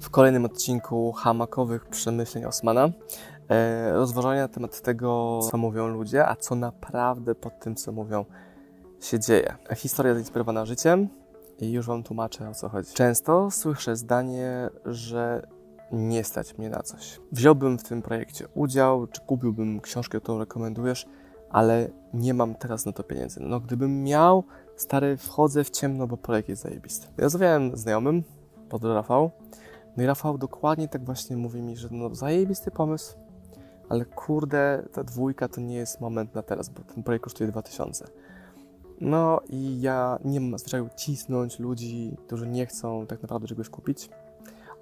W kolejnym odcinku hamakowych przemyśleń Osmana e, rozważania na temat tego, co mówią ludzie, a co naprawdę pod tym, co mówią, się dzieje. Historia zainspirowana życiem i już Wam tłumaczę, o co chodzi. Często słyszę zdanie, że nie stać mnie na coś. Wziąłbym w tym projekcie udział, czy kupiłbym książkę, którą rekomendujesz, ale nie mam teraz na to pieniędzy. No gdybym miał, stary, wchodzę w ciemno, bo projekt jest zajebisty. Rozmawiałem z znajomym, pod Rafał, no i Rafał dokładnie tak właśnie mówi mi, że no zajebisty pomysł, ale kurde, ta dwójka to nie jest moment na teraz, bo ten projekt kosztuje 2000. No i ja nie mam zwyczaju cisnąć ludzi, którzy nie chcą tak naprawdę czegoś kupić,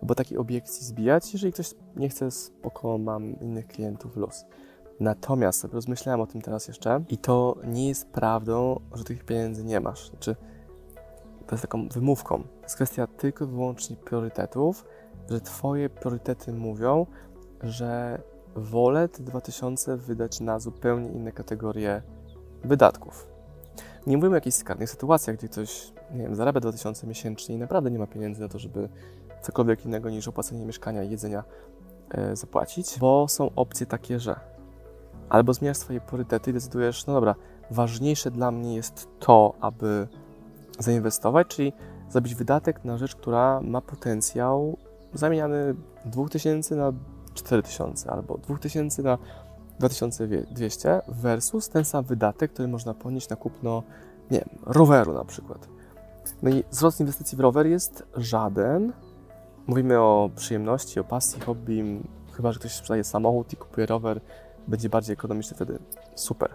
albo takiej obiekcji zbijać. Jeżeli ktoś nie chce, spoko, mam innych klientów, los. Natomiast rozmyślałem o tym teraz jeszcze i to nie jest prawdą, że tych pieniędzy nie masz. Znaczy, to jest taką wymówką. To jest kwestia tylko i wyłącznie priorytetów, że Twoje priorytety mówią, że wolę te 2000 wydać na zupełnie inne kategorie wydatków. Nie mówimy o jakichś skarnych sytuacjach, gdzie ktoś, nie wiem, zarabia 2000 miesięcznie i naprawdę nie ma pieniędzy na to, żeby cokolwiek innego niż opłacenie mieszkania i jedzenia e, zapłacić, bo są opcje takie, że albo zmieniasz swoje priorytety i decydujesz, no dobra, ważniejsze dla mnie jest to, aby zainwestować, czyli zrobić wydatek na rzecz, która ma potencjał zamieniany 2000 na 4000 albo 2000 na 2200 versus ten sam wydatek, który można ponieść na kupno, nie wiem, roweru na przykład. No i wzrost inwestycji w rower jest żaden. Mówimy o przyjemności, o pasji, hobby. Chyba, że ktoś sprzedaje samochód i kupuje rower, będzie bardziej ekonomiczny wtedy. Super.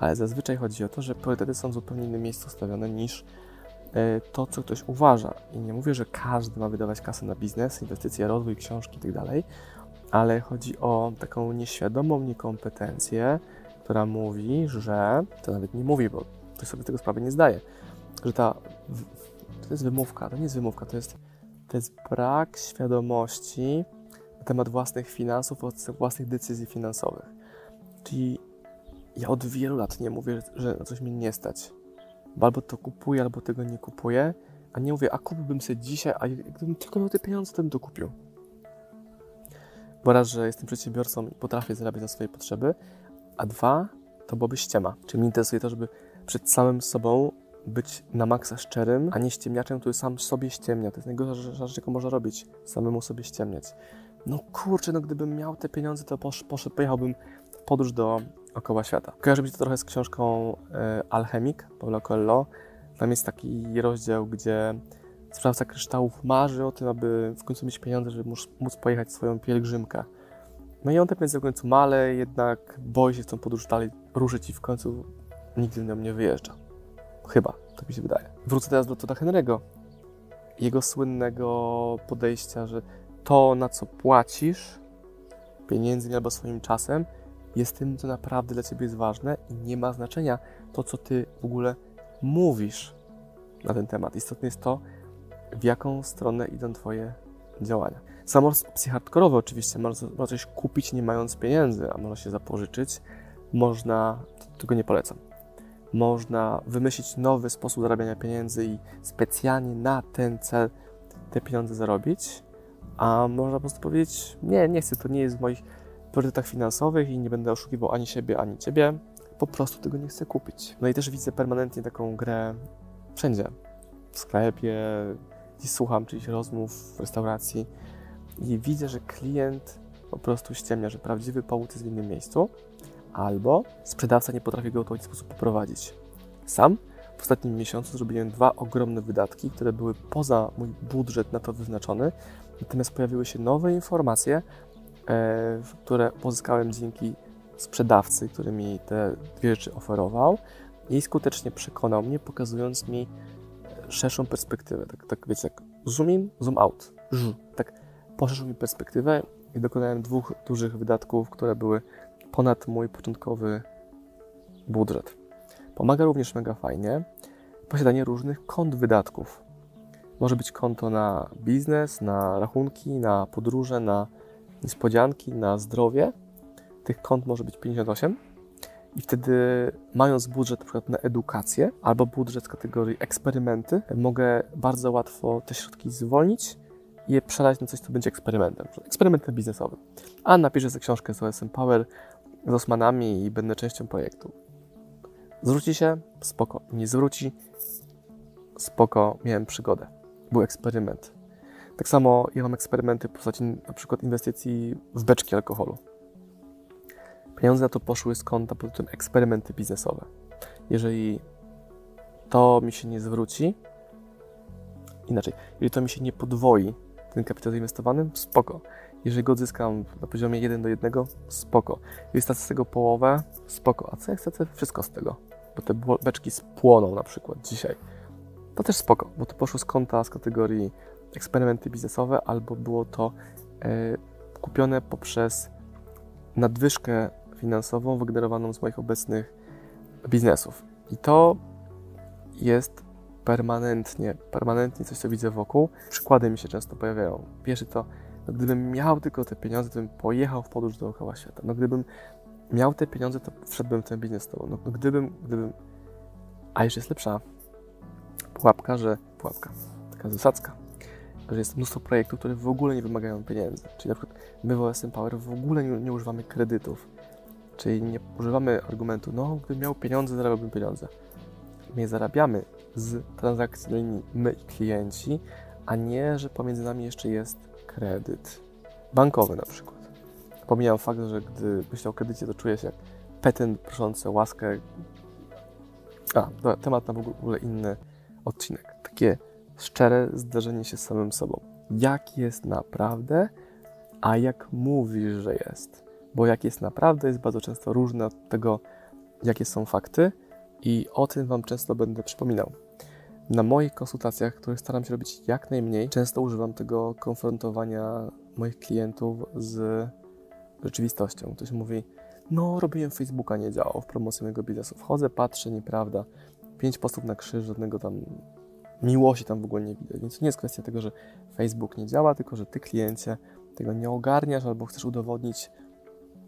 Ale zazwyczaj chodzi o to, że priorytety są w zupełnie innym miejscu ustawione niż E, to, co ktoś uważa. I nie mówię, że każdy ma wydawać kasę na biznes, inwestycje, rozwój, książki itd., tak ale chodzi o taką nieświadomą niekompetencję, która mówi, że to nawet nie mówi, bo ktoś sobie tego sprawy nie zdaje, że ta to jest wymówka, to nie jest wymówka, to jest, to jest brak świadomości na temat własnych finansów, własnych decyzji finansowych. Czyli ja od wielu lat nie mówię, że coś mnie nie stać bo albo to kupuję, albo tego nie kupuję, a nie mówię, a kupiłbym sobie dzisiaj, a gdybym tylko miał te pieniądze, to bym to kupił. Bo raz, że jestem przedsiębiorcą i potrafię zarabiać na swoje potrzeby, a dwa, to byłoby ściema. Czyli mnie interesuje to, żeby przed samym sobą być na maksa szczerym, a nie ściemniaczem, który sam sobie ściemnia. To jest najgorsza rzecz, jaką można robić. Samemu sobie ściemniać. No kurczę, no gdybym miał te pieniądze, to posz, poszedł, pojechałbym podróż do okoła świata. Kojarzy mi to trochę z książką e, Alchemik Paulo Coelho. Tam jest taki rozdział, gdzie sprawca kryształów marzy o tym, aby w końcu mieć pieniądze, żeby móc pojechać swoją pielgrzymkę. No i on te pieniądze w końcu ma, ale jednak boi się w tą podróż dalej ruszyć i w końcu nigdy na mnie wyjeżdża. Chyba, tak mi się wydaje. Wrócę teraz do Toda Henry'ego. Jego słynnego podejścia, że to, na co płacisz pieniędzmi albo swoim czasem, jest tym, co naprawdę dla Ciebie jest ważne i nie ma znaczenia to, co Ty w ogóle mówisz na ten temat. Istotne jest to, w jaką stronę idą Twoje działania. Są opcje oczywiście, można coś kupić nie mając pieniędzy, a można się zapożyczyć. Można, tego nie polecam, można wymyślić nowy sposób zarabiania pieniędzy i specjalnie na ten cel te pieniądze zarobić, a można po prostu powiedzieć, nie, nie chcę, to nie jest w moich priorytetach finansowych i nie będę oszukiwał ani siebie, ani ciebie. Po prostu tego nie chcę kupić. No i też widzę permanentnie taką grę wszędzie. W sklepie, gdzieś słucham czyichś rozmów w restauracji i widzę, że klient po prostu ściemnia, że prawdziwy powód jest w innym miejscu, albo sprzedawca nie potrafi go w taki sposób poprowadzić. Sam w ostatnim miesiącu zrobiłem dwa ogromne wydatki, które były poza mój budżet na to wyznaczony, natomiast pojawiły się nowe informacje, które pozyskałem dzięki sprzedawcy, który mi te dwie rzeczy oferował i skutecznie przekonał mnie, pokazując mi szerszą perspektywę. Tak, tak wiecie, jak zoom in, zoom out. Tak poszerzył mi perspektywę i dokonałem dwóch dużych wydatków, które były ponad mój początkowy budżet. Pomaga również mega fajnie posiadanie różnych kont wydatków. Może być konto na biznes, na rachunki, na podróże, na niespodzianki na zdrowie. Tych kont może być 58. I wtedy, mając budżet na na edukację albo budżet kategorii eksperymenty, mogę bardzo łatwo te środki zwolnić je przelać na coś, co będzie eksperymentem, eksperymentem biznesowym. A napiszę sobie książkę z OSM Power z Osmanami i będę częścią projektu. Zwróci się? Spoko. Nie zwróci? Spoko. Miałem przygodę. Był eksperyment. Tak samo ja mam eksperymenty w postaci przykład inwestycji w beczki alkoholu. Pieniądze na to poszły z konta pod tym eksperymenty biznesowe. Jeżeli to mi się nie zwróci, inaczej, jeżeli to mi się nie podwoi, ten kapitał zainwestowany, spoko. Jeżeli go odzyskam na poziomie 1 do 1, spoko. Jeżeli stracę z tego połowę, spoko. A co jak stracę wszystko z tego? Bo te beczki spłoną na przykład dzisiaj. To też spoko, bo to poszło z konta z kategorii eksperymenty biznesowe, albo było to e, kupione poprzez nadwyżkę finansową wygenerowaną z moich obecnych biznesów. I to jest permanentnie, permanentnie coś, co widzę wokół. Przykłady mi się często pojawiają. Pierwszy to, no gdybym miał tylko te pieniądze, to bym pojechał w podróż dookoła świata. No gdybym miał te pieniądze, to wszedłbym w ten biznes z tobą. No, no gdybym, gdybym... A jeszcze jest lepsza pułapka, że... Pułapka. Taka zasadzka. Że jest mnóstwo projektów, które w ogóle nie wymagają pieniędzy. Czyli na przykład my w OSM Power w ogóle nie, nie używamy kredytów. Czyli nie używamy argumentu, no gdybym miał pieniądze, zarabiałbym pieniądze. My zarabiamy z transakcji my i klienci, a nie, że pomiędzy nami jeszcze jest kredyt. Bankowy na przykład. Pomijam fakt, że gdy myślę o kredycie, to czuję się jak petent proszący o łaskę. A, temat na w ogóle inny odcinek. Takie szczere zderzenie się z samym sobą. Jak jest naprawdę, a jak mówisz, że jest. Bo jak jest naprawdę, jest bardzo często różne od tego, jakie są fakty, i o tym Wam często będę przypominał. Na moich konsultacjach, których staram się robić jak najmniej, często używam tego konfrontowania moich klientów z rzeczywistością. Ktoś mówi, no robiłem Facebooka, nie działał w promocji mojego biznesu. Wchodzę, patrzę, nieprawda. Pięć postów na krzyż, żadnego tam miłości tam w ogóle nie widać. Więc to nie jest kwestia tego, że Facebook nie działa, tylko że Ty kliencie tego nie ogarniasz albo chcesz udowodnić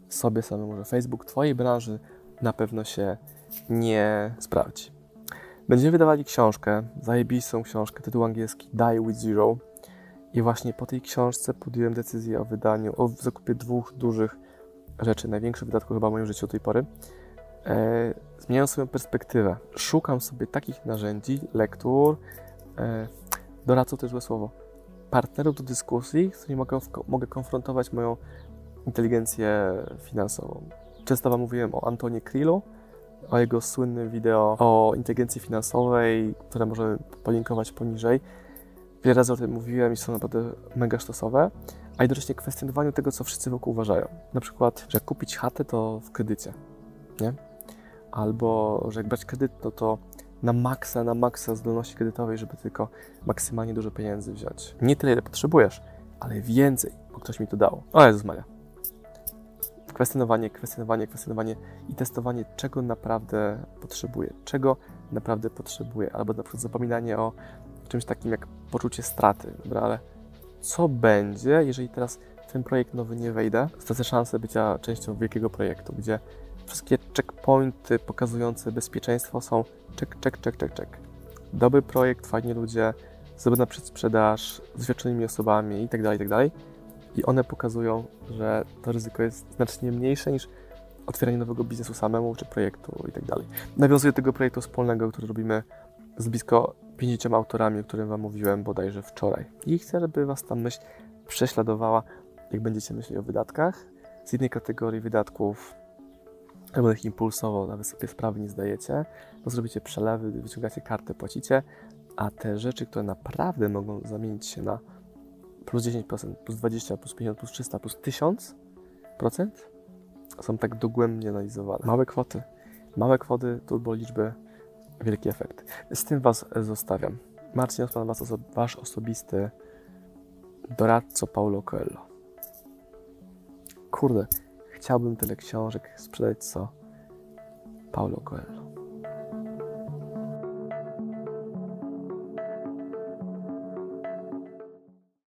sobie samemu, że Facebook Twojej branży na pewno się nie sprawdzi. Będziemy wydawali książkę, zajebistą książkę, tytuł angielski Die with Zero. I właśnie po tej książce podjąłem decyzję o wydaniu, o zakupie dwóch dużych rzeczy, największych wydatków chyba w moim życiu do tej pory. E, zmieniam swoją perspektywę. Szukam sobie takich narzędzi, lektur, e, doradców to złe słowo, partnerów do dyskusji, z którymi mogę, mogę konfrontować moją inteligencję finansową. Często Wam mówiłem o Antonie Krillu, o jego słynnym wideo o inteligencji finansowej, które możemy polinkować poniżej. Wiele razy o tym mówiłem i są naprawdę mega sztosowe, a jednocześnie kwestionowaniu tego, co wszyscy wokół uważają. Na przykład, że kupić chatę, to w kredycie, nie? Albo, że jak brać kredyt, to to na maksa, na maksa zdolności kredytowej, żeby tylko maksymalnie dużo pieniędzy wziąć. Nie tyle, ile potrzebujesz, ale więcej, bo ktoś mi to dał. O Jezus Maria kwestionowanie, kwestionowanie, kwestionowanie i testowanie, czego naprawdę potrzebuję, czego naprawdę potrzebuję, albo na przykład zapominanie o czymś takim jak poczucie straty, dobra, ale co będzie, jeżeli teraz w ten projekt nowy nie wejdę, stracę szansę bycia częścią wielkiego projektu, gdzie wszystkie checkpointy pokazujące bezpieczeństwo są check, check, check, check, check. Dobry projekt, fajni ludzie, zrobiona przedsprzedaż, z doświadczonymi osobami itd., tak itd., tak i one pokazują, że to ryzyko jest znacznie mniejsze niż otwieranie nowego biznesu samemu czy projektu i tak. Nawiązuję do tego projektu wspólnego, który robimy z blisko 50 autorami, o którym Wam mówiłem bodajże wczoraj. I chcę, żeby Was ta myśl prześladowała, jak będziecie myśleli o wydatkach. Z jednej kategorii wydatków albo ich impulsowo, nawet sobie sprawy nie zdajecie, bo zrobicie przelewy, wyciągacie kartę, płacicie, a te rzeczy, które naprawdę mogą zamienić się na plus 10%, plus 20%, plus 50%, plus 300%, plus 1000% są tak dogłębnie analizowane. Małe kwoty. Małe kwoty, turbo liczby, wielki efekt. Z tym Was zostawiam. Marcin Osman, was oso Wasz osobisty doradco Paulo Coelho. Kurde, chciałbym tyle książek sprzedać co Paulo Coelho.